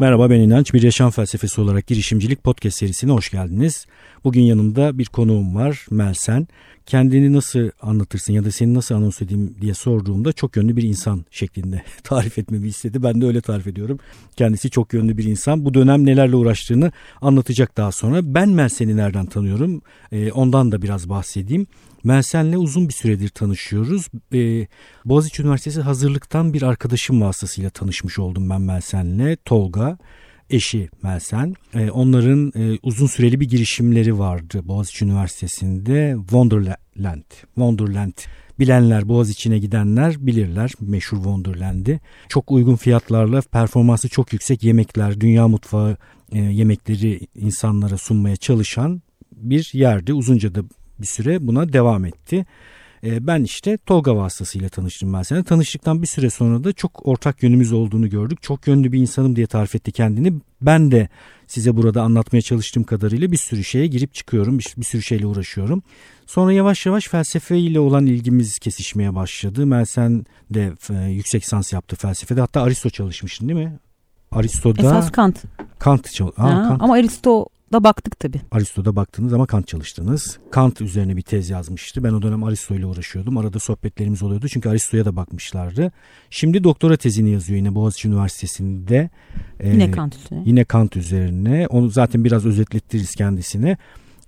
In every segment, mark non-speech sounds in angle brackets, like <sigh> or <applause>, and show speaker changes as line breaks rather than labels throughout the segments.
Merhaba ben İnanç. Bir Yaşam Felsefesi olarak girişimcilik podcast serisine hoş geldiniz. Bugün yanımda bir konuğum var Melsen. Kendini nasıl anlatırsın ya da seni nasıl anons edeyim diye sorduğumda çok yönlü bir insan şeklinde <laughs> tarif etmemi istedi. Ben de öyle tarif ediyorum. Kendisi çok yönlü bir insan. Bu dönem nelerle uğraştığını anlatacak daha sonra. Ben Melsen'i nereden tanıyorum? Ee, ondan da biraz bahsedeyim. Melsen'le uzun bir süredir tanışıyoruz. Ee, Boğaziçi Üniversitesi hazırlıktan bir arkadaşım vasıtasıyla tanışmış oldum ben Melsen'le. Tolga eşi Melsen. E, onların e, uzun süreli bir girişimleri vardı Boğaziçi Üniversitesi'nde Wonderland. Wonderland bilenler Boğaziçi'ne gidenler bilirler meşhur Wonderland'i. Çok uygun fiyatlarla performansı çok yüksek yemekler, dünya mutfağı e, yemekleri insanlara sunmaya çalışan bir yerdi. Uzunca da bir süre buna devam etti. E, ben işte Tolga vasıtasıyla tanıştım ben sana. Tanıştıktan bir süre sonra da çok ortak yönümüz olduğunu gördük. Çok yönlü bir insanım diye tarif etti kendini. Ben de size burada anlatmaya çalıştığım kadarıyla bir sürü şeye girip çıkıyorum. Bir, bir sürü şeyle uğraşıyorum. Sonra yavaş yavaş felsefe ile olan ilgimiz kesişmeye başladı. Melsen de e, yüksek sans yaptı felsefede. Hatta Aristo çalışmıştın değil mi?
Aristo'da Esas Kant.
Kant, çal- ha,
Kant. Ama Aristo da baktık tabii.
Aristo'da baktınız ama Kant çalıştınız. Kant üzerine bir tez yazmıştı. Ben o dönem Aristo ile uğraşıyordum. Arada sohbetlerimiz oluyordu çünkü Aristo'ya da bakmışlardı. Şimdi doktora tezini yazıyor yine Boğaziçi Üniversitesi'nde.
Yine ee, Kant üzerine.
Yine Kant üzerine. Onu zaten biraz özetlettiririz kendisine.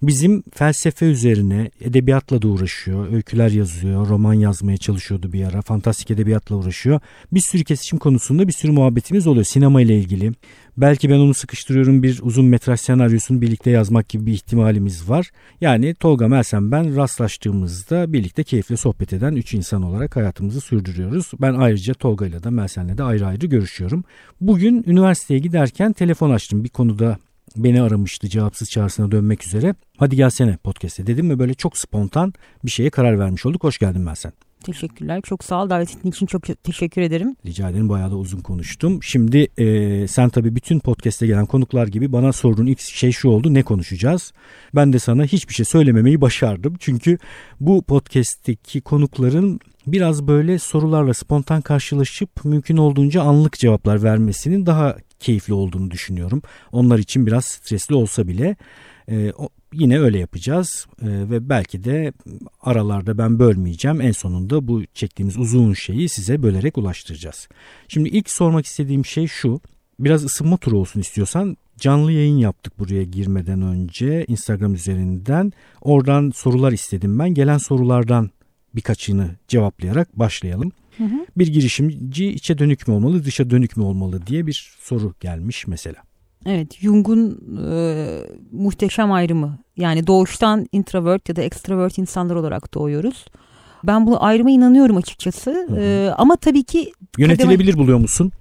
Bizim felsefe üzerine edebiyatla da uğraşıyor. Öyküler yazıyor, roman yazmaya çalışıyordu bir ara. Fantastik edebiyatla uğraşıyor. Bir sürü kesişim konusunda bir sürü muhabbetimiz oluyor sinema ile ilgili. Belki ben onu sıkıştırıyorum bir uzun metraj senaryosunu birlikte yazmak gibi bir ihtimalimiz var. Yani Tolga Melsen ben rastlaştığımızda birlikte keyifle sohbet eden üç insan olarak hayatımızı sürdürüyoruz. Ben ayrıca Tolga ile de Melsen'le de ayrı ayrı görüşüyorum. Bugün üniversiteye giderken telefon açtım bir konuda beni aramıştı cevapsız çağrısına dönmek üzere. Hadi gelsene podcast'e dedim ve böyle çok spontan bir şeye karar vermiş olduk. Hoş geldin Melsen.
Teşekkürler. Çok sağ ol. Davet ettiğin için çok teşekkür ederim.
Rica ederim. Bayağı da uzun konuştum. Şimdi e, sen tabii bütün podcast'e gelen konuklar gibi bana sorduğun ilk şey şu oldu. Ne konuşacağız? Ben de sana hiçbir şey söylememeyi başardım. Çünkü bu podcast'teki konukların biraz böyle sorularla spontan karşılaşıp mümkün olduğunca anlık cevaplar vermesinin daha keyifli olduğunu düşünüyorum. Onlar için biraz stresli olsa bile e, yine öyle yapacağız e, ve belki de aralarda ben bölmeyeceğim. En sonunda bu çektiğimiz uzun şeyi size bölerek ulaştıracağız. Şimdi ilk sormak istediğim şey şu. Biraz ısınma turu olsun istiyorsan canlı yayın yaptık buraya girmeden önce Instagram üzerinden. Oradan sorular istedim ben. Gelen sorulardan birkaçını cevaplayarak başlayalım. Hı hı. Bir girişimci içe dönük mü olmalı, dışa dönük mü olmalı diye bir soru gelmiş mesela.
Evet, Jung'un e, muhteşem ayrımı. Yani doğuştan introvert ya da extrovert insanlar olarak doğuyoruz. Ben bu ayrıma inanıyorum açıkçası. Hı hı. E, ama tabii ki
yönetilebilir kademe... buluyor musun?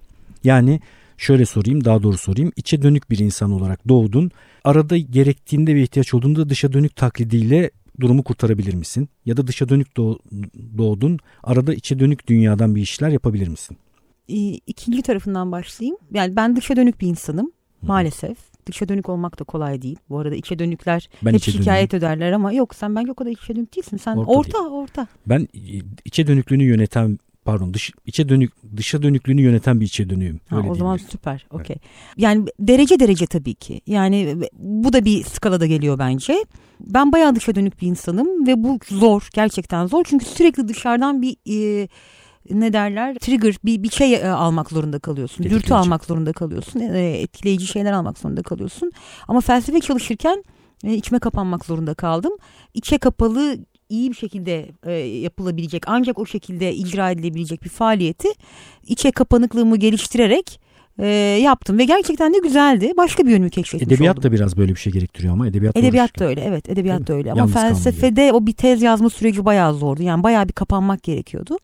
Yani şöyle sorayım, daha doğru sorayım. İçe dönük bir insan olarak doğdun. Arada gerektiğinde ve ihtiyaç olduğunda dışa dönük taklidiyle durumu kurtarabilir misin? Ya da dışa dönük doğdun, arada içe dönük dünyadan bir işler yapabilir misin?
İkinci tarafından başlayayım. Yani ben dışa dönük bir insanım maalesef. Dışa dönük olmak da kolay değil. Bu arada içe dönükler ben hep içe şikayet dönüyorum. ederler ama yok sen belki o kadar içe dönük değilsin. Sen orta orta. Değil. orta.
Ben içe dönüklüğünü yöneten pardon dış içe dönük dışa dönüklüğünü yöneten bir içe dönüğüm.
Ha, o zaman süper. Okey. Evet. Yani derece derece tabii ki. Yani bu da bir skalada geliyor bence. Ben bayağı dışa dönük bir insanım ve bu zor. Gerçekten zor. Çünkü sürekli dışarıdan bir e, ne derler trigger bir bir şey e, almak zorunda kalıyorsun. Dürtü almak zorunda kalıyorsun. E, etkileyici şeyler almak zorunda kalıyorsun. Ama felsefe çalışırken e, içime kapanmak zorunda kaldım. İçe kapalı iyi bir şekilde e, yapılabilecek ancak o şekilde icra edilebilecek bir faaliyeti içe kapanıklığımı geliştirerek e, yaptım ve gerçekten de güzeldi. Başka bir yönümü keşfetmiş
edebiyat
oldum.
da biraz böyle bir şey gerektiriyor ama edebiyat
Edebiyat da öyle evet edebiyat da öyle ama Yalnız felsefede o bir tez yazma süreci bayağı zordu. Yani bayağı bir kapanmak gerekiyordu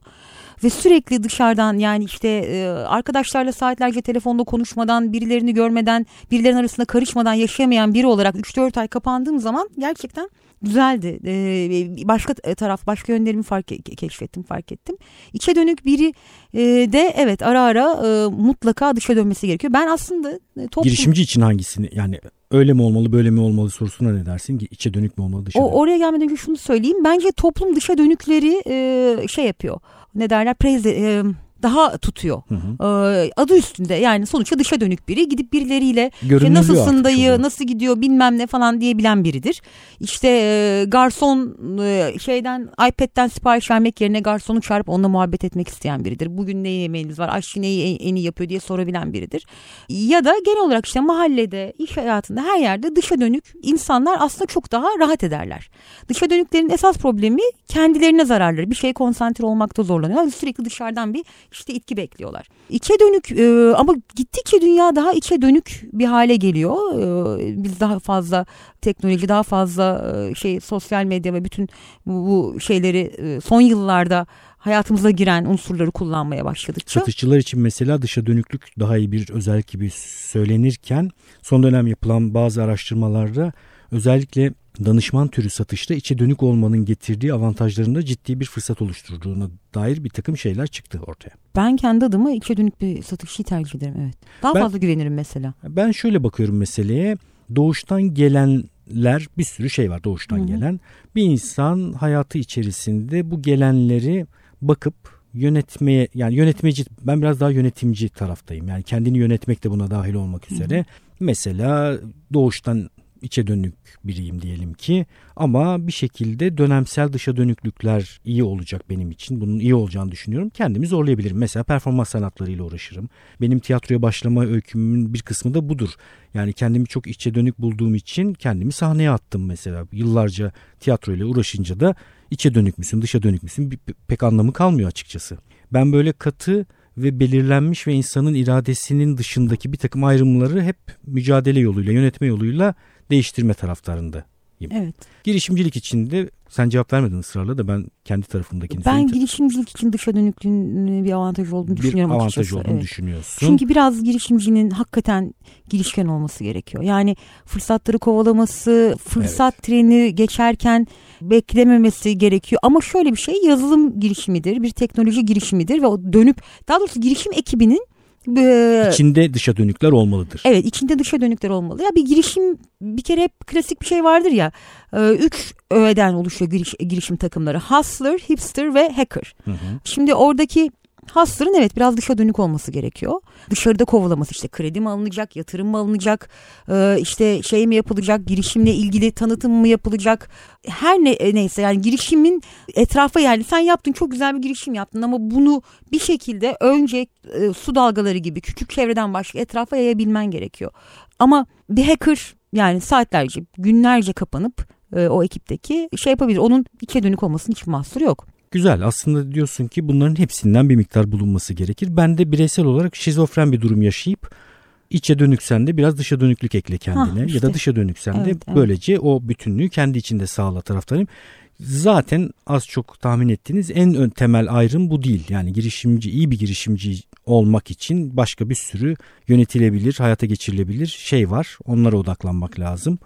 ve sürekli dışarıdan yani işte e, arkadaşlarla saatlerce telefonda konuşmadan birilerini görmeden birilerinin arasında karışmadan yaşayamayan biri olarak 3-4 ay kapandığım zaman gerçekten güzeldi. Ee, başka taraf, başka yönlerimi fark keşfettim, fark ettim. İçe dönük biri e, de evet ara ara e, mutlaka dışa dönmesi gerekiyor. Ben aslında
e, toplum... Girişimci için hangisini yani öyle mi olmalı böyle mi olmalı sorusuna ne dersin ki içe dönük mü olmalı dışa
o, dönük? Oraya gelmeden önce şunu söyleyeyim. Bence toplum dışa dönükleri e, şey yapıyor. Ne derler? Preze, e, daha tutuyor. Hı hı. Ee, adı üstünde yani sonuçta dışa dönük biri gidip birileriyle işte nasılsın dayı nasıl gidiyor bilmem ne falan diyebilen biridir. İşte e, garson e, şeyden iPad'den sipariş vermek yerine garsonu çağırıp onunla muhabbet etmek isteyen biridir. Bugün ne yemeğiniz var aşçı neyi en, en iyi yapıyor diye sorabilen biridir. Ya da genel olarak işte mahallede iş hayatında her yerde dışa dönük insanlar aslında çok daha rahat ederler. Dışa dönüklerin esas problemi kendilerine zararları. Bir şeye konsantre olmakta zorlanıyorlar. Sürekli dışarıdan bir işte itki bekliyorlar. İçe dönük e, ama gittikçe dünya daha içe dönük bir hale geliyor. E, biz daha fazla teknoloji, daha fazla e, şey sosyal medya ve bütün bu, bu şeyleri e, son yıllarda hayatımıza giren unsurları kullanmaya başladıkça.
Satışçılar için mesela dışa dönüklük daha iyi bir özellik gibi söylenirken son dönem yapılan bazı araştırmalarda özellikle danışman türü satışta içe dönük olmanın getirdiği avantajlarında ciddi bir fırsat oluşturduğuna dair bir takım şeyler çıktı ortaya.
Ben kendi adıma içe dönük bir satışçı tercih ederim evet. Daha ben, fazla güvenirim mesela.
Ben şöyle bakıyorum meseleye. Doğuştan gelenler bir sürü şey var doğuştan Hı-hı. gelen. Bir insan hayatı içerisinde bu gelenleri bakıp yönetmeye yani yönetmeci ben biraz daha yönetimci taraftayım. Yani kendini yönetmek de buna dahil olmak üzere. Hı hı. Mesela doğuştan içe dönük biriyim diyelim ki ama bir şekilde dönemsel dışa dönüklükler iyi olacak benim için. Bunun iyi olacağını düşünüyorum. Kendimi zorlayabilirim. Mesela performans sanatlarıyla uğraşırım. Benim tiyatroya başlama öykümün bir kısmı da budur. Yani kendimi çok içe dönük bulduğum için kendimi sahneye attım mesela. Yıllarca tiyatroyla uğraşınca da içe dönük müsün, dışa dönük müsün pek anlamı kalmıyor açıkçası. Ben böyle katı ve belirlenmiş ve insanın iradesinin dışındaki bir takım ayrımları hep mücadele yoluyla, yönetme yoluyla değiştirme taraftarında.
Evet.
Girişimcilik içinde sen cevap vermedin ısrarla da ben kendi tarafımdakini
Ben girişimcilik için dışa dönüklüğün bir avantaj olduğunu
bir
düşünüyorum
Bir
avantaj
olduğunu evet. düşünüyorsun.
Çünkü biraz girişimcinin hakikaten girişken olması gerekiyor. Yani fırsatları kovalaması, fırsat evet. treni geçerken beklememesi gerekiyor. Ama şöyle bir şey yazılım girişimidir, bir teknoloji girişimidir ve o dönüp daha doğrusu girişim ekibinin
İçinde dışa dönükler olmalıdır.
Evet içinde dışa dönükler olmalı. Ya bir girişim bir kere hep klasik bir şey vardır ya. E, üç öğeden oluşuyor giriş, girişim takımları. Hustler, hipster ve hacker. Hı hı. Şimdi oradaki Hustler'ın evet biraz dışa dönük olması gerekiyor. Dışarıda kovalaması işte kredi mi alınacak, yatırım mı alınacak, e, işte şey mi yapılacak, girişimle ilgili tanıtım mı yapılacak. Her ne e, neyse yani girişimin etrafa yani sen yaptın çok güzel bir girişim yaptın ama bunu bir şekilde önce e, su dalgaları gibi küçük çevreden başka etrafa yayabilmen gerekiyor. Ama bir hacker yani saatlerce, günlerce kapanıp o ekipteki şey yapabilir. Onun içe dönük olmasının hiçbir mahsuru yok.
Güzel aslında diyorsun ki bunların hepsinden bir miktar bulunması gerekir. Ben de bireysel olarak şizofren bir durum yaşayıp içe dönüksen de biraz dışa dönüklük ekle kendine ha, işte. ya da dışa dönüksen evet, de evet. böylece o bütünlüğü kendi içinde sağla taraftarıyım. Zaten az çok tahmin ettiğiniz en ön temel ayrım bu değil. Yani girişimci iyi bir girişimci olmak için başka bir sürü yönetilebilir, hayata geçirilebilir şey var. Onlara odaklanmak lazım.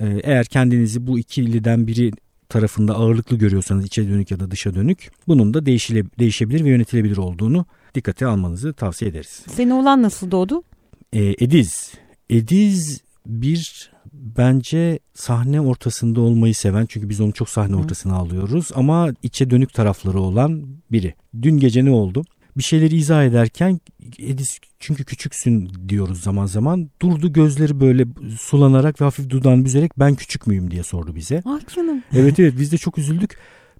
Ee, eğer kendinizi bu ikiliden biri tarafında ağırlıklı görüyorsanız içe dönük ya da dışa dönük bunun da değişile, değişebilir ve yönetilebilir olduğunu dikkate almanızı tavsiye ederiz.
Senin oğlan nasıl doğdu?
Ee, Ediz. Ediz bir bence sahne ortasında olmayı seven çünkü biz onu çok sahne ortasına alıyoruz ama içe dönük tarafları olan biri. Dün gece ne oldu? Bir şeyleri izah ederken Edis çünkü küçüksün diyoruz zaman zaman. Durdu gözleri böyle sulanarak ve hafif dudağını büzerek ben küçük müyüm diye sordu bize.
Ah canım.
Evet evet biz de çok üzüldük.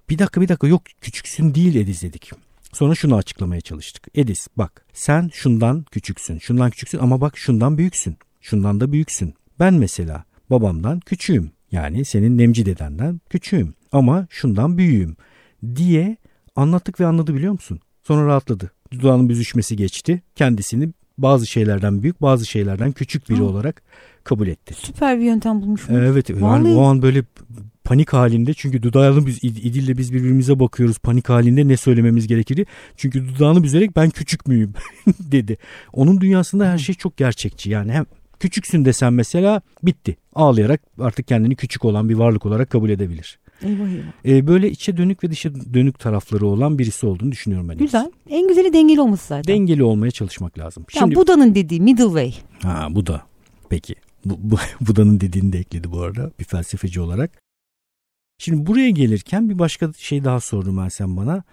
Bir dakika bir dakika yok küçüksün değil Edis dedik. Sonra şunu açıklamaya çalıştık. Edis bak sen şundan küçüksün, şundan küçüksün ama bak şundan büyüksün. Şundan da büyüksün. Ben mesela babamdan küçüğüm. Yani senin Nemci dedenden küçüğüm ama şundan büyüğüm diye anlattık ve anladı biliyor musun? Sonra rahatladı. Dudağının büzüşmesi geçti. Kendisini bazı şeylerden büyük bazı şeylerden küçük biri Aa. olarak kabul etti.
Süper bir yöntem bulmuş.
Evet yani o an böyle panik halinde çünkü dudağını biz İdil'le biz birbirimize bakıyoruz panik halinde ne söylememiz gerekir çünkü dudağını büzerek ben küçük müyüm <laughs> dedi. Onun dünyasında her şey çok gerçekçi yani hem küçüksün desen mesela bitti ağlayarak artık kendini küçük olan bir varlık olarak kabul edebilir.
Eyvah eyvah.
Ee, böyle içe dönük ve dışa dönük tarafları olan birisi olduğunu düşünüyorum ben.
Güzel. En güzeli dengeli olması zaten.
Dengeli olmaya çalışmak lazım.
Şimdi, ya Buda'nın dediği middle way.
Ha Buda. Peki. Bu, bu, <laughs> Buda'nın dediğini de ekledi bu arada bir felsefeci olarak. Şimdi buraya gelirken bir başka şey daha sordum ben sen bana.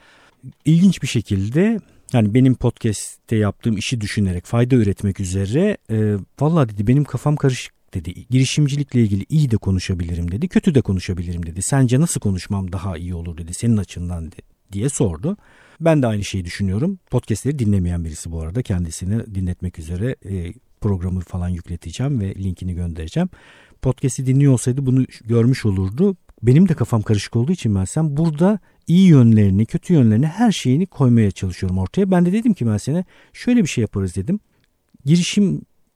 İlginç bir şekilde Yani benim podcast'te yaptığım işi düşünerek fayda üretmek üzere e, vallahi dedi benim kafam karışık dedi. Girişimcilikle ilgili iyi de konuşabilirim dedi. Kötü de konuşabilirim dedi. Sence nasıl konuşmam daha iyi olur dedi. Senin açından diye sordu. Ben de aynı şeyi düşünüyorum. Podcast'leri dinlemeyen birisi bu arada. Kendisini dinletmek üzere e, programı falan yükleteceğim ve linkini göndereceğim. Podcast'i dinliyor olsaydı bunu görmüş olurdu. Benim de kafam karışık olduğu için ben sen burada iyi yönlerini, kötü yönlerini her şeyini koymaya çalışıyorum ortaya. Ben de dedim ki ben sana şöyle bir şey yaparız dedim.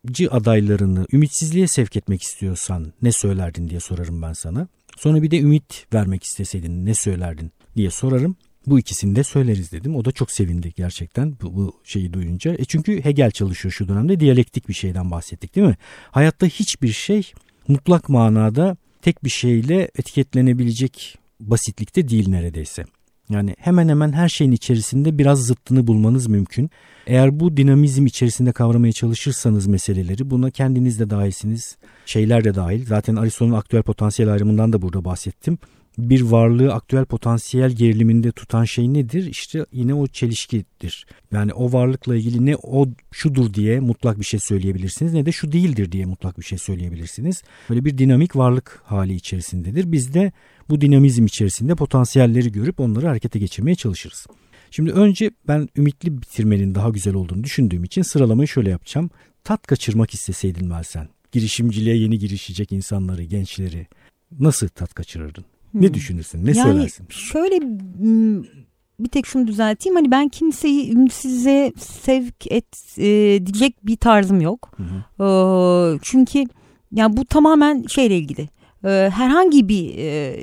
Girişimci adaylarını ümitsizliğe sevk etmek istiyorsan ne söylerdin diye sorarım ben sana. Sonra bir de ümit vermek isteseydin ne söylerdin diye sorarım. Bu ikisini de söyleriz dedim. O da çok sevindi gerçekten bu, bu şeyi duyunca. E çünkü Hegel çalışıyor şu dönemde. Diyalektik bir şeyden bahsettik değil mi? Hayatta hiçbir şey mutlak manada tek bir şeyle etiketlenebilecek basitlikte değil neredeyse. Yani hemen hemen her şeyin içerisinde biraz zıttını bulmanız mümkün. Eğer bu dinamizm içerisinde kavramaya çalışırsanız meseleleri buna kendiniz de dahilsiniz, şeyler de dahil. Zaten Aristo'nun aktüel potansiyel ayrımından da burada bahsettim bir varlığı aktüel potansiyel geriliminde tutan şey nedir? İşte yine o çelişkidir. Yani o varlıkla ilgili ne o şudur diye mutlak bir şey söyleyebilirsiniz ne de şu değildir diye mutlak bir şey söyleyebilirsiniz. Böyle bir dinamik varlık hali içerisindedir. Biz de bu dinamizm içerisinde potansiyelleri görüp onları harekete geçirmeye çalışırız. Şimdi önce ben ümitli bitirmenin daha güzel olduğunu düşündüğüm için sıralamayı şöyle yapacağım. Tat kaçırmak isteseydin Melsen, girişimciliğe yeni girişecek insanları, gençleri nasıl tat kaçırırdın? Ne düşünürsün? Ne
yani
söylersin?
Şöyle bir tek şunu düzelteyim. Hani ben kimseyi ümitsizliğe sevk et e, diyecek bir tarzım yok. Hı hı. E, çünkü yani bu tamamen şeyle ilgili. E, herhangi bir e,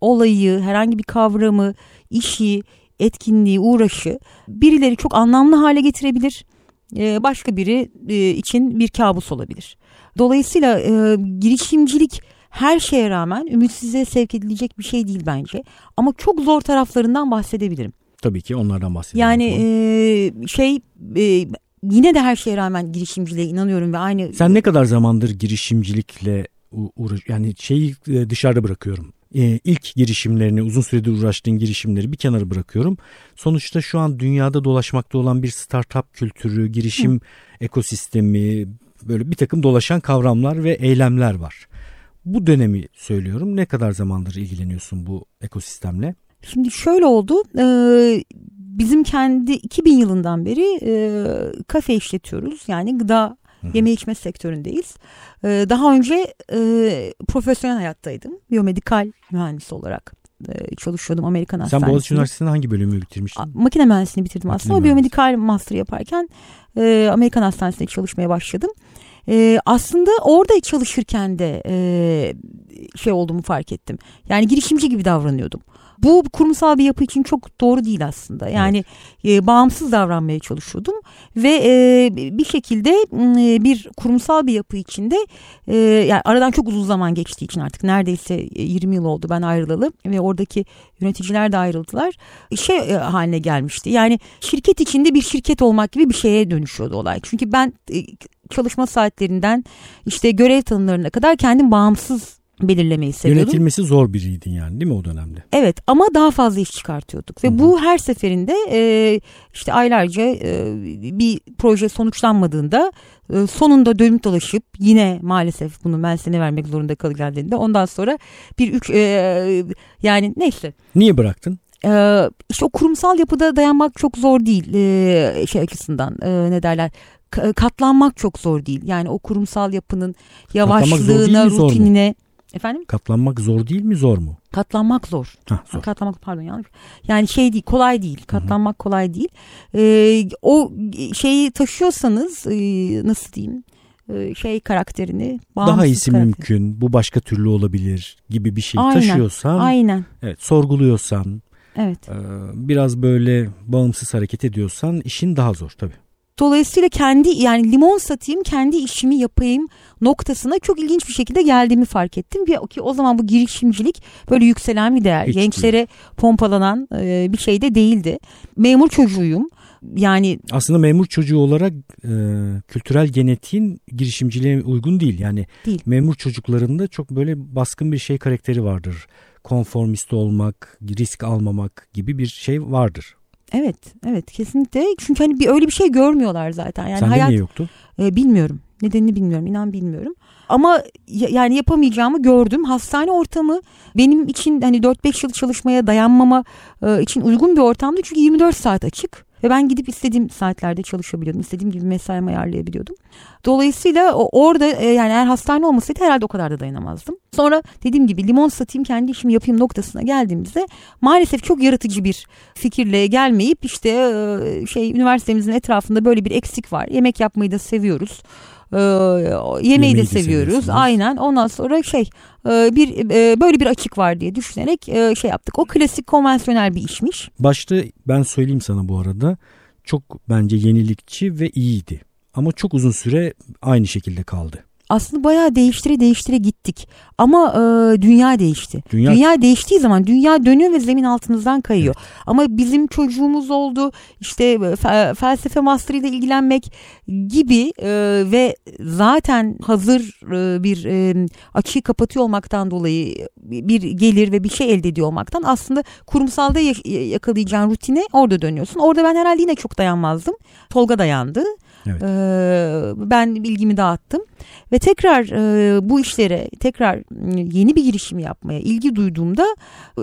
olayı, herhangi bir kavramı, işi, etkinliği, uğraşı birileri çok anlamlı hale getirebilir. E, başka biri e, için bir kabus olabilir. Dolayısıyla e, girişimcilik her şeye rağmen ümitsizliğe sevk edilecek bir şey değil bence. Ama çok zor taraflarından bahsedebilirim.
Tabii ki onlardan bahsedelim.
Yani e, şey e, yine de her şeye rağmen girişimciliğe inanıyorum ve aynı...
Sen ne kadar zamandır girişimcilikle uğraş yani şeyi e, dışarıda bırakıyorum. Ee, ilk girişimlerini uzun süredir uğraştığın girişimleri bir kenara bırakıyorum. Sonuçta şu an dünyada dolaşmakta olan bir startup kültürü, girişim Hı. ekosistemi böyle bir takım dolaşan kavramlar ve eylemler var. Bu dönemi söylüyorum. Ne kadar zamandır ilgileniyorsun bu ekosistemle?
Şimdi şöyle oldu. E, bizim kendi 2000 yılından beri e, kafe işletiyoruz. Yani gıda yeme içme sektöründeyiz. E, daha önce profesyonel hayattaydım. Biyomedikal mühendisi olarak çalışıyordum Amerikan Hastanesi'nde.
Sen Boğaziçi Üniversitesi'nde hangi bölümü bitirmiştin?
Makine mühendisliğini bitirdim Makine aslında ama biyomedikal master yaparken Amerikan Hastanesi'nde çalışmaya başladım. E, aslında orada çalışırken de e, şey olduğumu fark ettim. Yani girişimci gibi davranıyordum. Bu kurumsal bir yapı için çok doğru değil aslında. Yani evet. e, bağımsız davranmaya çalışıyordum ve e, bir şekilde e, bir kurumsal bir yapı içinde e, yani aradan çok uzun zaman geçtiği için artık neredeyse 20 yıl oldu ben ayrılalı ve oradaki yöneticiler de ayrıldılar. Şey e, haline gelmişti. Yani şirket içinde bir şirket olmak gibi bir şeye dönüşüyordu olay. Çünkü ben e, çalışma saatlerinden işte görev tanımlarına kadar kendim bağımsız belirlemeyi seviyordum.
Yönetilmesi zor biriydin yani değil mi o dönemde?
Evet ama daha fazla iş çıkartıyorduk ve Hı-hı. bu her seferinde e, işte aylarca e, bir proje sonuçlanmadığında e, sonunda dönüp dolaşıp yine maalesef bunu Melsen'e vermek zorunda kalacağında ondan sonra bir üç e, yani neyse.
Niye bıraktın?
Ee, işte o kurumsal yapıda dayanmak çok zor değil ee, şey açısından ee, ne derler katlanmak çok zor değil. Yani o kurumsal yapının yavaşlığına, rutinine. Efendim?
Katlanmak zor değil mi zor mu?
Katlanmak zor. Heh, zor. Katlanmak pardon yanlış. Yani şey değil kolay değil. Katlanmak Hı-hı. kolay değil. Ee, o şeyi taşıyorsanız e, nasıl diyeyim? E, şey karakterini
daha iyisi karakter. mümkün bu başka türlü olabilir gibi bir şey aynen, taşıyorsan
aynen
evet sorguluyorsan
evet
e, biraz böyle bağımsız hareket ediyorsan işin daha zor tabii
Dolayısıyla kendi yani limon satayım kendi işimi yapayım noktasına çok ilginç bir şekilde geldiğimi fark ettim. Ve ki o zaman bu girişimcilik böyle yükselen bir değer. Hiç Gençlere değil. pompalanan e, bir şey de değildi. Memur çocuğuyum. Yani
aslında memur çocuğu olarak e, kültürel genetiğin girişimciliğe uygun değil. Yani değil. memur çocuklarında çok böyle baskın bir şey karakteri vardır. Konformist olmak, risk almamak gibi bir şey vardır.
Evet, evet kesinlikle. Çünkü hani bir öyle bir şey görmüyorlar zaten. Yani
Sende
hayat
niye yoktu?
e, bilmiyorum. Nedenini bilmiyorum. inan bilmiyorum. Ama ya- yani yapamayacağımı gördüm. Hastane ortamı benim için hani 4-5 yıl çalışmaya dayanmama e, için uygun bir ortamdı. Çünkü 24 saat açık. Ve ben gidip istediğim saatlerde çalışabiliyordum. İstediğim gibi mesaimi ayarlayabiliyordum. Dolayısıyla orada e, yani eğer hastane olmasaydı herhalde o kadar da dayanamazdım. Sonra dediğim gibi limon satayım kendi işimi yapayım noktasına geldiğimizde maalesef çok yaratıcı bir fikirle gelmeyip işte e, şey üniversitemizin etrafında böyle bir eksik var. Yemek yapmayı da seviyoruz. E, yemeği,
Yemeği
de seviyoruz. Aynen. Ondan sonra şey e, bir e, böyle bir açık var diye düşünerek e, şey yaptık. O klasik konvansiyonel bir işmiş.
Başta ben söyleyeyim sana bu arada çok bence yenilikçi ve iyiydi. Ama çok uzun süre aynı şekilde kaldı.
Aslında bayağı değiştire değiştire gittik. Ama e, dünya değişti.
Dünya-
Dünya... değiştiği zaman dünya dönüyor ve zemin altımızdan kayıyor. Ama bizim çocuğumuz oldu. İşte e, fe- felsefe master'ıyla ilgilenmek gibi e, ve zaten hazır e, bir e, açığı kapatıyor olmaktan dolayı bir gelir ve bir şey elde ediyor olmaktan aslında kurumsalda ya- yakalayacağın rutine orada dönüyorsun. Orada ben herhalde yine çok dayanmazdım. Tolga dayandı.
Evet.
Ee, ben bilgimi dağıttım ve tekrar e, bu işlere tekrar yeni bir girişim yapmaya ilgi duyduğumda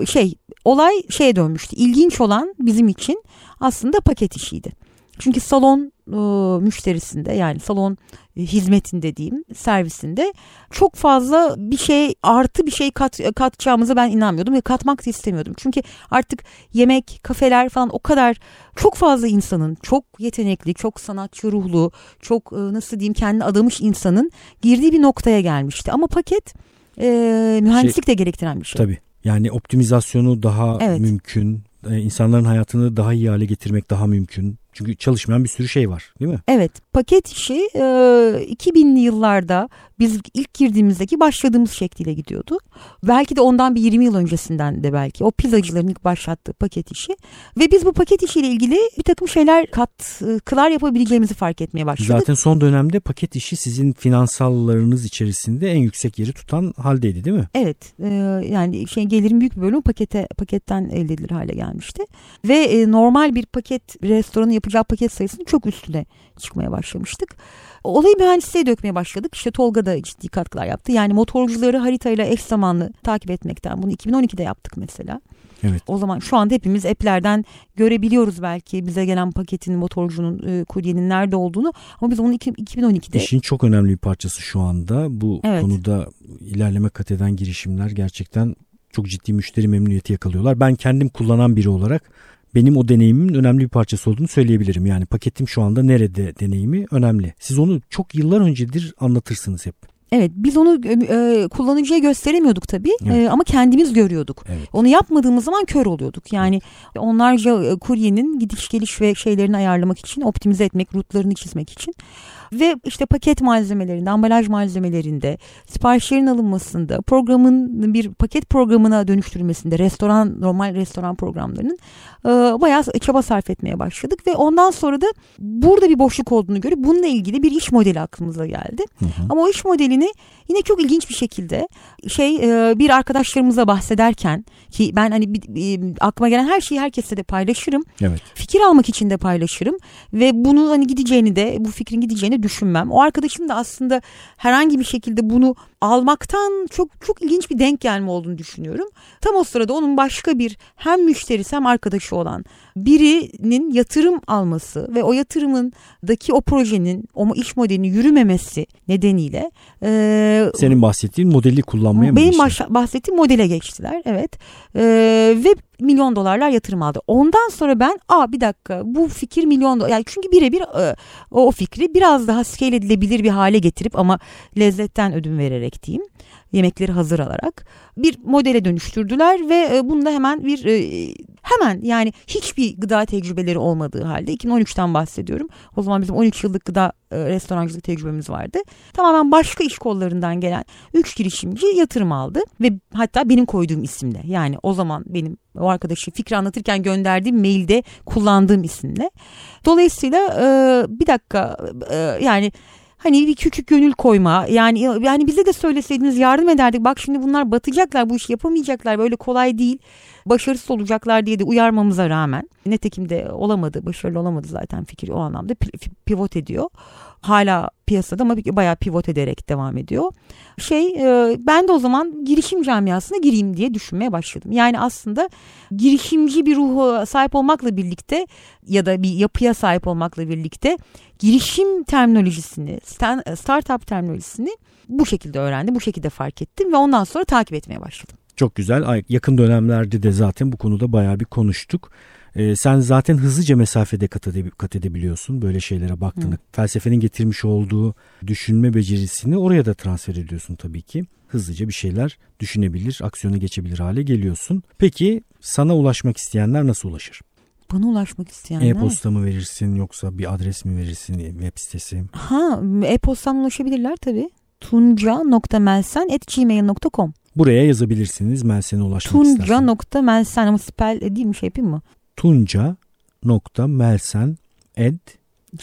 e, şey olay şeye dönmüştü. İlginç olan bizim için aslında paket işiydi. Çünkü salon e, müşterisinde yani salon e, hizmetinde diyeyim servisinde çok fazla bir şey artı bir şey kat, katacağımıza ben inanmıyordum ve katmak da istemiyordum. Çünkü artık yemek, kafeler falan o kadar çok fazla insanın çok yetenekli, çok sanatçı ruhlu, çok e, nasıl diyeyim kendini adamış insanın girdiği bir noktaya gelmişti. Ama paket e, mühendislik de gerektiren bir şey.
Tabii. Yani optimizasyonu daha
Evet.
mümkün. İnsanların hayatını daha iyi hale getirmek daha mümkün. Çünkü çalışmayan bir sürü şey var değil mi?
Evet paket işi e, 2000'li yıllarda biz ilk girdiğimizdeki başladığımız şekliyle gidiyordu. Belki de ondan bir 20 yıl öncesinden de belki o pizzacıların ilk başlattığı paket işi. Ve biz bu paket işiyle ilgili bir takım şeyler katkılar yapabileceğimizi fark etmeye başladık.
Zaten son dönemde paket işi sizin finansallarınız içerisinde en yüksek yeri tutan haldeydi değil mi?
Evet e, yani şey gelirin büyük bir bölümü pakete paketten elde edilir hale gelmişti. Ve e, normal bir paket bir restoranın yapacağı paket sayısının çok üstüne çıkmaya başlamıştık. Olayı mühendisliğe dökmeye başladık. İşte Tolga da ciddi katkılar yaptı. Yani motorcuları haritayla eş zamanlı takip etmekten bunu 2012'de yaptık mesela.
Evet.
O zaman şu anda hepimiz app'lerden görebiliyoruz belki bize gelen paketin motorcunun e, kuryenin nerede olduğunu ama biz onu iki- 2012'de
İşin çok önemli bir parçası şu anda. Bu
Evet.
konuda ilerleme kat eden girişimler gerçekten çok ciddi müşteri memnuniyeti yakalıyorlar. Ben kendim kullanan biri olarak benim o deneyimin önemli bir parçası olduğunu söyleyebilirim. Yani paketim şu anda nerede deneyimi önemli. Siz onu çok yıllar öncedir anlatırsınız hep.
Evet biz onu e, kullanıcıya gösteremiyorduk tabii
Evet.
E, ama kendimiz görüyorduk.
Evet.
Onu yapmadığımız zaman kör oluyorduk. Yani onlarca e, kuryenin gidiş geliş ve şeylerini ayarlamak için, optimize etmek, rutlarını çizmek için. Ve işte paket malzemelerinde, ambalaj malzemelerinde, siparişlerin alınmasında, programın bir paket programına dönüştürülmesinde, restoran, normal restoran programlarının e, bayağı çaba sarf etmeye başladık. Ve ondan sonra da burada bir boşluk olduğunu görüp bununla ilgili bir iş modeli aklımıza geldi.
Hı hı.
Ama o iş modelini yine çok ilginç bir şekilde şey e, bir arkadaşlarımıza bahsederken ki ben hani bir- aklıma gelen her şeyi herkesle de paylaşırım.
Evet.
Fikir almak için de paylaşırım ve bunu hani gideceğini de bu fikrin gideceğini düşünmem. O arkadaşım da aslında herhangi bir şekilde bunu almaktan çok çok ilginç bir denk gelme olduğunu düşünüyorum. Tam o sırada onun başka bir hem müşterisi hem arkadaşı olan birinin yatırım alması ve o yatırımındaki o projenin o iş modelinin yürümemesi nedeniyle e,
Senin bahsettiğin modeli kullanmaya mı
benim
geçti?
başla- bahsettiğim modele geçtiler evet Ee, ve milyon dolarlar yatırım aldı. Ondan sonra ben aa bir dakika bu fikir milyon dolar yani çünkü birebir e, o, fikri biraz daha scale edilebilir bir hale getirip ama lezzetten ödün vererek diyeyim yemekleri hazır alarak bir modele dönüştürdüler ve e, bunda hemen bir e, hemen yani hiçbir gıda tecrübeleri olmadığı halde 2013'ten bahsediyorum. O zaman bizim 13 yıllık gıda e, restorancılık tecrübemiz vardı. Tamamen başka iş kollarından gelen 3 girişimci yatırım aldı ve hatta benim koyduğum isimle yani o zaman benim o arkadaşı fikri anlatırken gönderdiğim mailde kullandığım isimle. Dolayısıyla e, bir dakika e, yani Hani bir küçük gönül koyma yani yani bize de söyleseydiniz yardım ederdik. Bak şimdi bunlar batacaklar bu işi yapamayacaklar böyle kolay değil. Başarısız olacaklar diye de uyarmamıza rağmen netekim de olamadı başarılı olamadı zaten fikir o anlamda pivot ediyor. Hala piyasada ama bayağı pivot ederek devam ediyor. Şey e, ben de o zaman girişim camiasına gireyim diye düşünmeye başladım. Yani aslında girişimci bir ruhu sahip olmakla birlikte ya da bir yapıya sahip olmakla birlikte girişim terminolojisini, startup terminolojisini bu şekilde öğrendim, bu şekilde fark ettim ve ondan sonra takip etmeye başladım.
Çok güzel. Yakın dönemlerde de zaten bu konuda bayağı bir konuştuk. Ee, sen zaten hızlıca mesafede kat, edeb- kat edebiliyorsun böyle şeylere baktığında. Hı. Felsefenin getirmiş olduğu düşünme becerisini oraya da transfer ediyorsun tabii ki. Hızlıca bir şeyler düşünebilir, aksiyona geçebilir hale geliyorsun. Peki sana ulaşmak isteyenler nasıl ulaşır?
Bana ulaşmak isteyenler.
E-posta mı verirsin yoksa bir adres mi verirsin web sitesi?
Ha e-postan ulaşabilirler tabii. tunca.melsen.gmail.com
Buraya yazabilirsiniz Melsen'e ulaşmak
Tunca istersen. Tunca.melsen ama spell edeyim şey yapayım mı?
tunca.melsen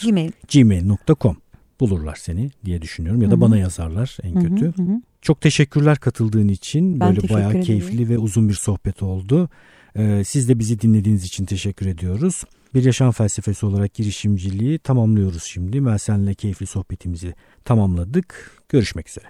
Gmail.
gmail.com bulurlar seni diye düşünüyorum ya da Hı-hı. bana yazarlar en kötü. Hı-hı. Çok teşekkürler katıldığın için. Ben Böyle bayağı keyifli ve uzun bir sohbet oldu. Ee, siz de bizi dinlediğiniz için teşekkür ediyoruz. Bir yaşam felsefesi olarak girişimciliği tamamlıyoruz şimdi. Melsen'le keyifli sohbetimizi tamamladık. Görüşmek üzere.